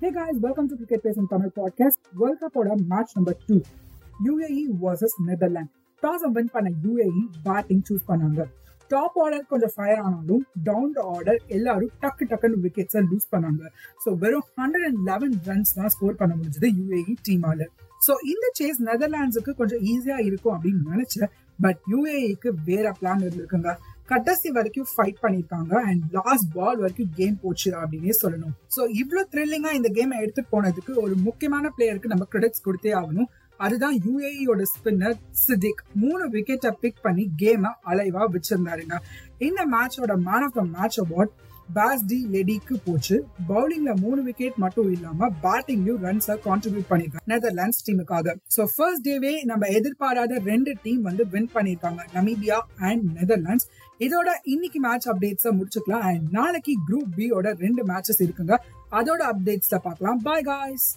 Hey guys, welcome to Cricket Pace Tamil Tamil podcast. World Cup order match number 2. UAE versus toss win பண்ண UAE batting choose பண்ணாங்க. Top order கொஞ்சம் fire ஆனாலும் down order எல்லாரும் டக்கு டக்குன்னு விக்கெட்ஸை lose பண்ணாங்க. ஸோ வெறும் ஹண்ட்ரட் அண்ட் லெவன் ரன்ஸ் தான் ஸ்கோர் பண்ண முடிஞ்சது யூஏஇ டீமால ஸோ இந்த சேஸ் நெதர்லாண்ட்ஸுக்கு கொஞ்சம் ஈஸியாக இருக்கும் அப்படின்னு நினச்சேன். பட் யூஏஇக்கு வேற பிளான் இருந்திருக்குங்க கடைசி வரைக்கும் ஃபைட் பண்ணியிருக்காங்க அண்ட் லாஸ்ட் பால் வரைக்கும் கேம் போச்சு அப்படின்னே சொல்லணும். ஸோ இவ்வளோ த்ரில்லிங்காக இந்த கேமை எடுத்துட்டு போனதுக்கு ஒரு முக்கியமான பிளேயருக்கு நம்ம கிரெடிட்ஸ் கொடுத்தே ஆகணும். அதுதான் யூஏஇயோட ஸ்பின்னர் சிதிக் மூணு விக்கெட்டை பிக் பண்ணி கேமை அலைவா வச்சிருந்தாருங்க. இந்த மேட்சோட man of the match award Bas de லெடிக்கு போச்சு. பவுலிங்ல மூணு விக்கெட் மட்டும் இல்லாம பேட்டிங்லயும் ரன்ஸை கான்ட்ரிபியூட் பண்ணிருக்காங்க. நெதர்லாண்ட்ஸ் டீமுக்காக சோ ஃபர்ஸ்ட் டேவே நம்ம எதிர்பாராத ரெண்டு டீம் வந்து வின் பண்ணிருக்காங்க. நமீபியா அண்ட் நெதர்லாண்ட்ஸ் இதோட இன்னைக்கு மேட்ச் அப்டேட்ஸை முடிச்சுக்கலாம். அண்ட் நாளைக்கு குரூப் பி ஓட ரெண்டு மேட்சஸ் இருக்குங்க. அதோட அப்டேட்ஸை பார்க்கலாம். Bye guys